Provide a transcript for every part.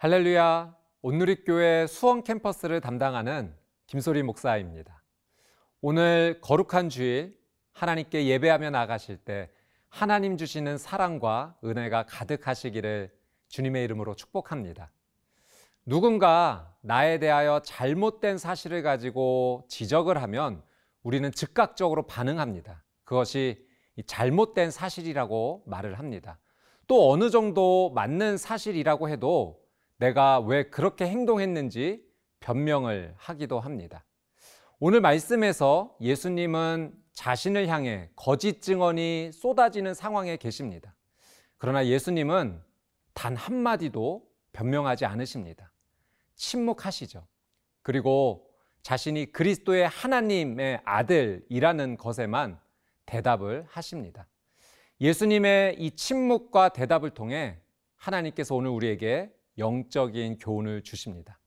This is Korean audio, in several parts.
할렐루야. 온누리교회 수원 캠퍼스를 담당하는 김소리 목사입니다. 오늘 거룩한 주일 하나님께 예배하며 나가실 때 하나님 주시는 사랑과 은혜가 가득하시기를 주님의 이름으로 축복합니다. 누군가 나에 대하여 잘못된 사실을 가지고 지적을 하면 우리는 즉각적으로 반응합니다. 그것이 잘못된 사실이라고 말을 합니다. 또 어느 정도 맞는 사실이라고 해도 내가 왜 그렇게 행동했는지 변명을 하기도 합니다. 오늘 말씀에서 예수님은 자신을 향해 거짓 증언이 쏟아지는 상황에 계십니다. 그러나 예수님은 단 한마디도 변명하지 않으십니다. 침묵하시죠. 그리고 자신이 그리스도의 하나님의 아들이라는 것에만 대답을 하십니다. 예수님의 이 침묵과 대답을 통해 하나님께서 오늘 우리에게 영적인 교훈을 주십니다.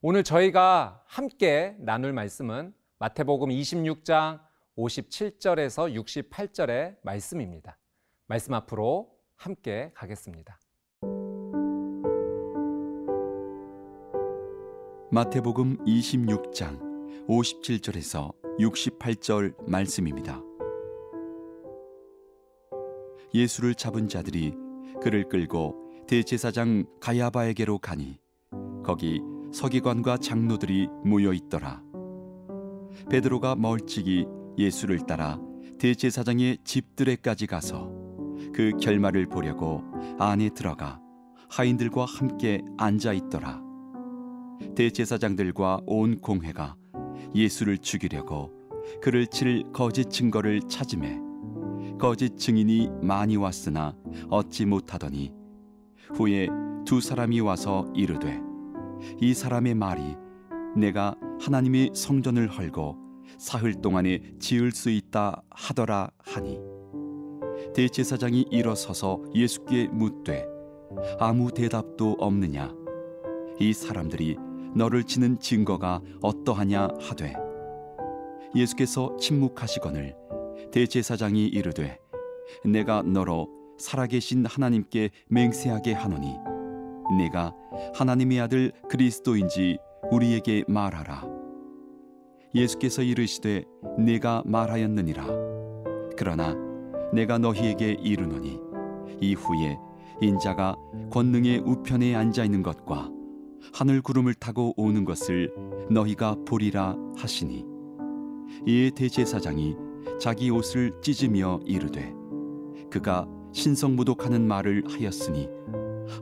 오늘 저희가 함께 나눌 말씀은 마태복음 26장 57절에서 68절의 말씀입니다. 말씀 앞으로 함께 가겠습니다. 마태복음 26장 57절에서 68절 말씀입니다. 예수를 잡은 자들이 그를 끌고 대제사장 가야바에게로 가니 거기 서기관과 장로들이 모여 있더라. 베드로가 멀찍이 예수를 따라 대제사장의 집들에까지 가서 그 결말을 보려고 안에 들어가 하인들과 함께 앉아 있더라. 대제사장들과 온 공회가 예수를 죽이려고 그를 칠 거짓 증거를 찾음에 거짓 증인이 많이 왔으나 얻지 못하더니 후에 두 사람이 와서 이르되 이 사람의 말이 내가 하나님의 성전을 헐고 사흘 동안에 지을 수 있다 하더라 하니. 대제사장이 일어서서 예수께 묻되 아무 대답도 없느냐? 이 사람들이 너를 치는 증거가 어떠하냐? 하되 예수께서 침묵하시거늘 대제사장이 이르되 내가 너로 살아계신 하나님께 맹세하게 하노니 내가 하나님의 아들 그리스도인지 우리에게 말하라. 예수께서 이르시되 내가 말하였느니라. 그러나 내가 너희에게 이르노니 이후에 인자가 권능의 우편에 앉아 있는 것과 하늘 구름을 타고 오는 것을 너희가 보리라 하시니 이에 대제사장이 자기 옷을 찢으며 이르되 그가 신성모독하는 말을 하였으니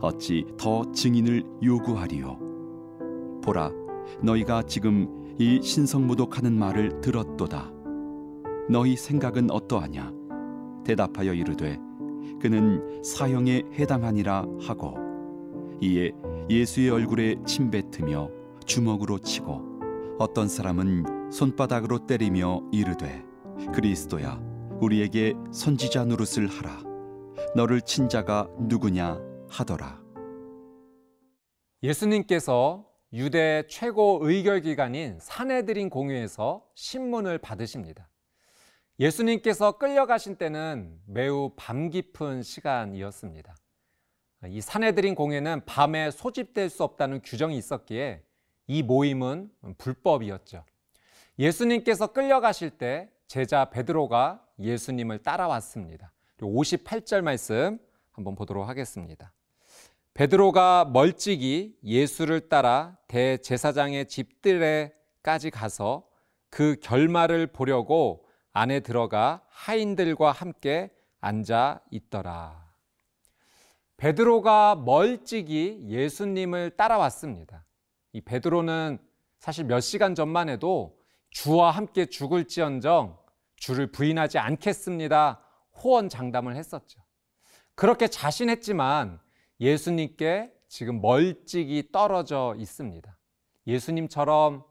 어찌 더 증인을 요구하리요? 보라 너희가 지금 이 신성모독하는 말을 들었도다. 너희 생각은 어떠하냐? 대답하여 이르되 그는 사형에 해당하니라 하고 이에 예수의 얼굴에 침 뱉으며 주먹으로 치고 어떤 사람은 손바닥으로 때리며 이르되 그리스도야 우리에게 선지자 노릇을 하라 너를 친 자가 누구냐 하더라 예수님께서 유대 최고 의결 기관인 사내들인 공회에서 신문을 받으십니다. 예수님께서 끌려가신 때는 매우 밤 깊은 시간이었습니다. 이 사내들인 공회는 밤에 소집될 수 없다는 규정이 있었기에 이 모임은 불법이었죠. 예수님께서 끌려가실 때 제자 베드로가 예수님을 따라왔습니다. 58절 말씀 한번 보도록 하겠습니다. 베드로가 멀찍이 예수를 따라 대제사장의 집들에까지 가서 그 결말을 보려고 안에 들어가 하인들과 함께 앉아 있더라. 베드로가 멀찍이 예수님을 따라왔습니다. 이 베드로는 사실 몇 시간 전만 해도 주와 함께 죽을지언정 주를 부인하지 않겠습니다. 호언 장담을 했었죠. 그렇게 자신했지만 예수님께 지금 멀찍이 떨어져 있습니다. 예수님처럼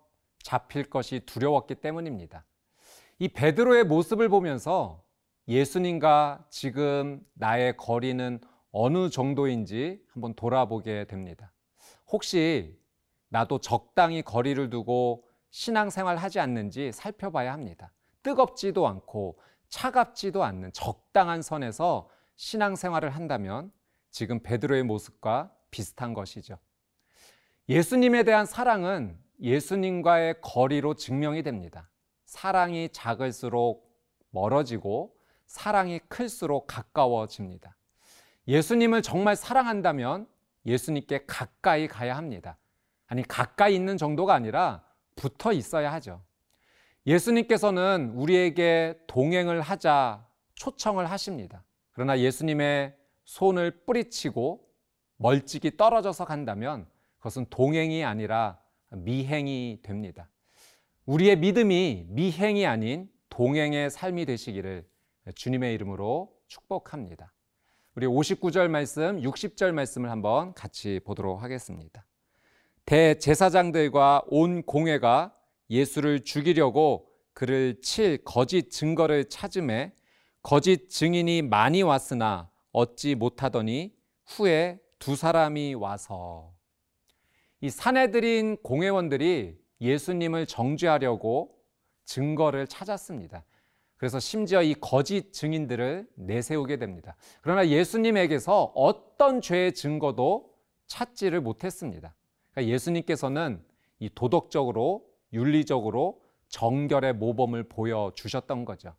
잡힐 것이 두려웠기 때문입니다. 이 베드로의 모습을 보면서 예수님과 지금 나의 거리는 어느 정도인지 한번 돌아보게 됩니다. 혹시 나도 적당히 거리를 두고 신앙생활 하지 않는지 살펴봐야 합니다. 뜨겁지도 않고 차갑지도 않는 적당한 선에서 신앙생활을 한다면 지금 베드로의 모습과 비슷한 것이죠. 예수님에 대한 사랑은 예수님과의 거리로 증명이 됩니다. 사랑이 작을수록 멀어지고 사랑이 클수록 가까워집니다. 예수님을 정말 사랑한다면 예수님께 가까이 가야 합니다. 아니, 가까이 있는 정도가 아니라 붙어 있어야 하죠. 예수님께서는 우리에게 동행을 하자 초청을 하십니다. 그러나 예수님의 손을 뿌리치고 멀찍이 떨어져서 간다면 그것은 동행이 아니라 미행이 됩니다. 우리의 믿음이 미행이 아닌 동행의 삶이 되시기를 주님의 이름으로 축복합니다. 우리 59절 말씀, 60절 말씀을 한번 같이 보도록 하겠습니다. 대제사장들과 온 공회가 예수를 죽이려고 그를 칠 거짓 증거를 찾음에 거짓 증인이 많이 왔으나 얻지 못하더니 후에 두 사람이 와서 이 사내들인 공회원들이 예수님을 정죄하려고 증거를 찾았습니다. 그래서 심지어 이 거짓 증인들을 내세우게 됩니다. 그러나 예수님에게서 어떤 죄의 증거도 찾지를 못했습니다. 그러니까 예수님께서는 이 도덕적으로 윤리적으로 정결의 모범을 보여주셨던 거죠.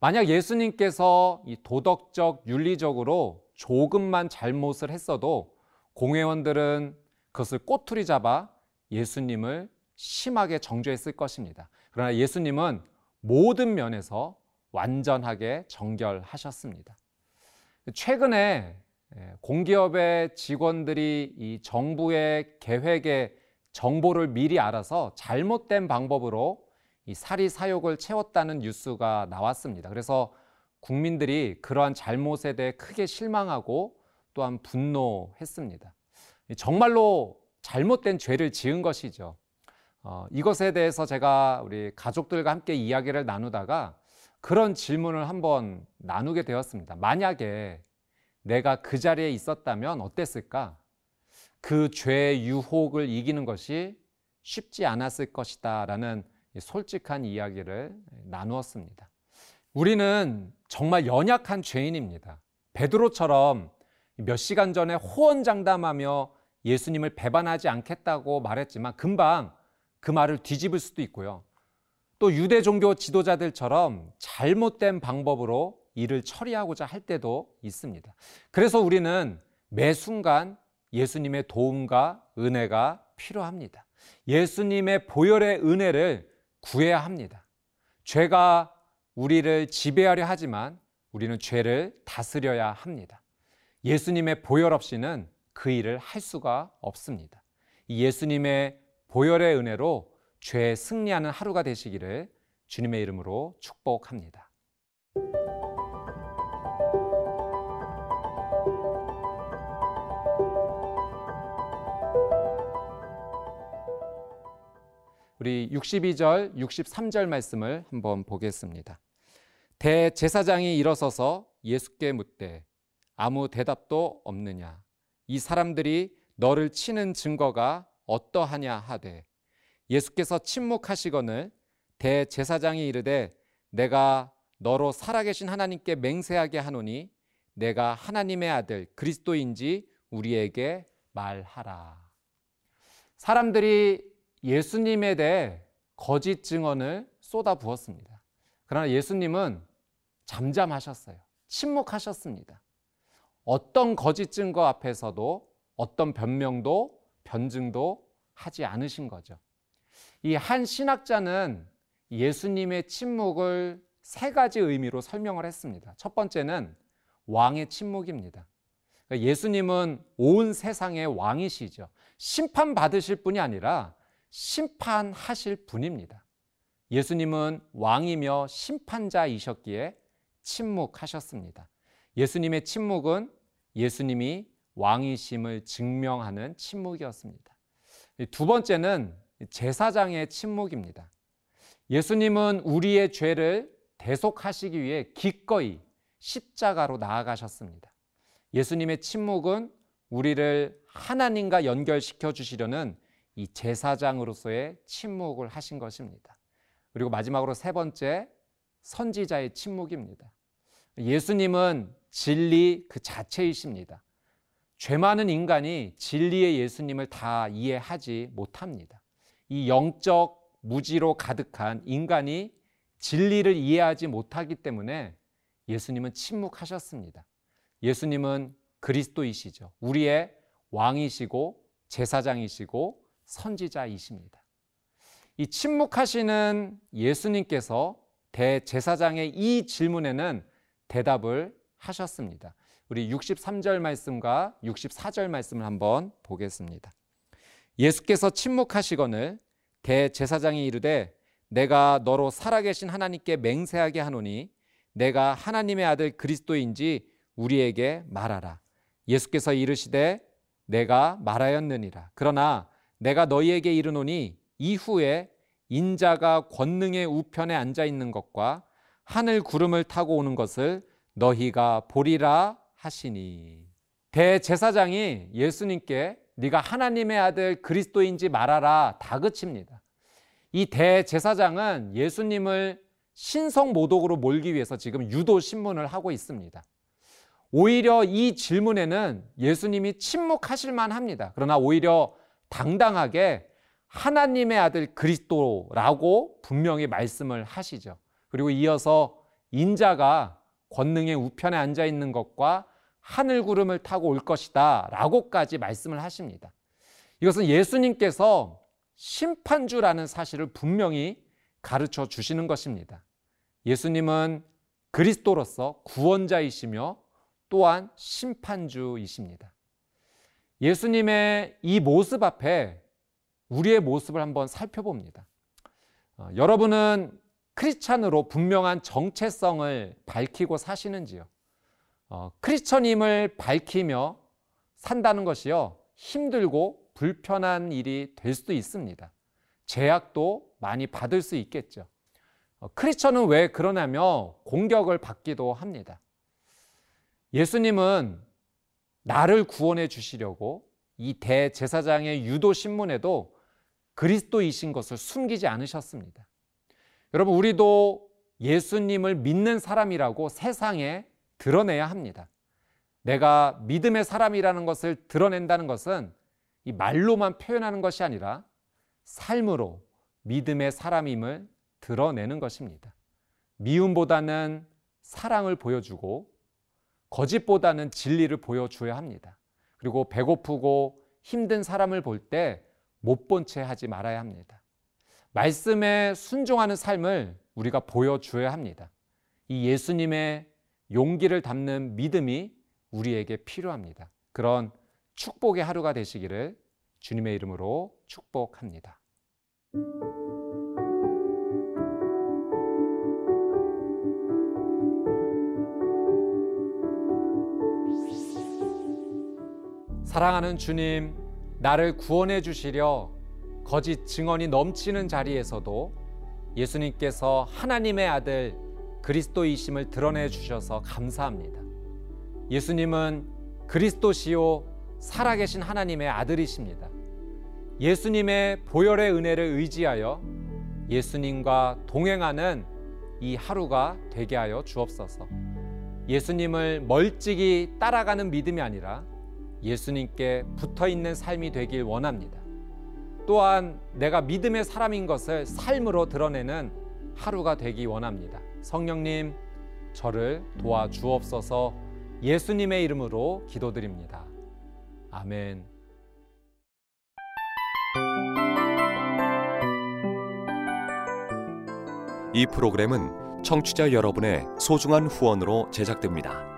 만약 예수님께서 이 도덕적, 윤리적으로 조금만 잘못을 했어도 공회원들은 그것을 꼬투리 잡아 예수님을 심하게 정죄했을 것입니다. 그러나 예수님은 모든 면에서 완전하게 정결하셨습니다. 최근에 공기업의 직원들이 이 정부의 계획에 정보를 미리 알아서 잘못된 방법으로 이 사리 사욕을 채웠다는 뉴스가 나왔습니다. 그래서 국민들이 그러한 잘못에 대해 크게 실망하고 또한 분노했습니다. 정말로 잘못된 죄를 지은 것이죠. 어, 이것에 대해서 제가 우리 가족들과 함께 이야기를 나누다가 그런 질문을 한번 나누게 되었습니다. 만약에 내가 그 자리에 있었다면 어땠을까? 그 죄의 유혹을 이기는 것이 쉽지 않았을 것이다. 라는 솔직한 이야기를 나누었습니다. 우리는 정말 연약한 죄인입니다. 베드로처럼 몇 시간 전에 호언장담하며 예수님을 배반하지 않겠다고 말했지만 금방 그 말을 뒤집을 수도 있고요. 또 유대 종교 지도자들처럼 잘못된 방법으로 일을 처리하고자 할 때도 있습니다. 그래서 우리는 매 순간 예수님의 도움과 은혜가 필요합니다. 예수님의 보혈의 은혜를 구해야 합니다. 죄가 우리를 지배하려 하지만 우리는 죄를 다스려야 합니다. 예수님의 보혈 없이는 그 일을 할 수가 없습니다. 예수님의 보혈의 은혜로 죄에 승리하는 하루가 되시기를 주님의 이름으로 축복합니다. 우리 62절, 63절 말씀을 한번 보겠습니다. 대제사장이 일어서서 예수께 묻되 아무 대답도 없느냐. 이 사람들이 너를 치는 증거가 어떠하냐 하되 예수께서 침묵하시거늘 대제사장이 이르되 내가 너로 살아계신 하나님께 맹세하게 하노니 내가 하나님의 아들 그리스도인지 우리에게 말하라. 사람들이 예수님에 대해 거짓 증언을 쏟아 부었습니다. 그러나 예수님은 잠잠하셨어요. 침묵하셨습니다. 어떤 거짓 증거 앞에서도 어떤 변명도 변증도 하지 않으신 거죠. 이 한 신학자는 예수님의 침묵을 세 가지 의미로 설명을 했습니다. 첫 번째는 왕의 침묵입니다. 그러니까 예수님은 온 세상의 왕이시죠. 심판받으실 분이 아니라 심판하실 분입니다. 예수님은 왕이며 심판자이셨기에 침묵하셨습니다. 예수님의 침묵은 예수님이 왕이심을 증명하는 침묵이었습니다. 두 번째는 제사장의 침묵입니다. 예수님은 우리의 죄를 대속하시기 위해 기꺼이 십자가로 나아가셨습니다. 예수님의 침묵은 우리를 하나님과 연결시켜 주시려는 이 제사장으로서의 침묵을 하신 것입니다. 그리고 마지막으로 세 번째 선지자의 침묵입니다. 예수님은 진리 그 자체이십니다. 죄 많은 인간이 진리의 예수님을 다 이해하지 못합니다. 이 영적 무지로 가득한 인간이 진리를 이해하지 못하기 때문에 예수님은 침묵하셨습니다. 예수님은 그리스도이시죠. 우리의 왕이시고 제사장이시고 선지자이십니다. 이 침묵하시는 예수님께서 대제사장의 이 질문에는 대답을 하셨습니다. 우리 63절 말씀과 64절 말씀을 한번 보겠습니다. 예수께서 침묵하시거늘 대제사장이 이르되 내가 너로 살아계신 하나님께 맹세하게 하노니 내가 하나님의 아들 그리스도인지 우리에게 말하라. 예수께서 이르시되 내가 말하였느니라. 그러나 내가 너희에게 이르노니 이후에 인자가 권능의 우편에 앉아 있는 것과 하늘 구름을 타고 오는 것을 너희가 보리라 하시니 대제사장이 예수님께 네가 하나님의 아들 그리스도인지 말하라 다그칩니다. 이 대제사장은 예수님을 신성 모독으로 몰기 위해서 지금 유도 신문을 하고 있습니다. 오히려 이 질문에는 예수님이 침묵하실 만합니다. 그러나 오히려 당당하게 하나님의 아들 그리스도라고 분명히 말씀을 하시죠. 그리고 이어서 인자가 권능의 우편에 앉아 있는 것과 하늘 구름을 타고 올 것이다 라고까지 말씀을 하십니다. 이것은 예수님께서 심판주라는 사실을 분명히 가르쳐 주시는 것입니다. 예수님은 그리스도로서 구원자이시며 또한 심판주이십니다. 예수님의 이 모습 앞에 우리의 모습을 한번 살펴봅니다. 어, 여러분은 크리스찬으로 분명한 정체성을 밝히고 사시는지요? 어, 크리스천임을 밝히며 산다는 것이요 힘들고 불편한 일이 될 수도 있습니다. 제약도 많이 받을 수 있겠죠. 어, 크리스천은 왜 그러냐며 공격을 받기도 합니다. 예수님은 나를 구원해 주시려고 이 대제사장의 유도 신문에도 그리스도이신 것을 숨기지 않으셨습니다. 여러분, 우리도 예수님을 믿는 사람이라고 세상에 드러내야 합니다. 내가 믿음의 사람이라는 것을 드러낸다는 것은 이 말로만 표현하는 것이 아니라 삶으로 믿음의 사람임을 드러내는 것입니다. 미움보다는 사랑을 보여주고 거짓보다는 진리를 보여줘야 합니다. 그리고 배고프고 힘든 사람을 볼 때 못 본 채 하지 말아야 합니다. 말씀에 순종하는 삶을 우리가 보여줘야 합니다. 이 예수님의 용기를 담는 믿음이 우리에게 필요합니다. 그런 축복의 하루가 되시기를 주님의 이름으로 축복합니다. 사랑하는 주님, 나를 구원해 주시려 거짓 증언이 넘치는 자리에서도 예수님께서 하나님의 아들 그리스도이심을 드러내 주셔서 감사합니다. 예수님은 그리스도시요 살아계신 하나님의 아들이십니다. 예수님의 보혈의 은혜를 의지하여 예수님과 동행하는 이 하루가 되게 하여 주옵소서. 예수님을 멀찍이 따라가는 믿음이 아니라 예수님께 붙어 있는 삶이 되길 원합니다. 또한 내가 믿음의 사람인 것을 삶으로 드러내는 하루가 되기 원합니다. 성령님, 저를 도와주옵소서 예수님의 이름으로 기도드립니다. 아멘. 이 프로그램은 청취자 여러분의 소중한 후원으로 제작됩니다.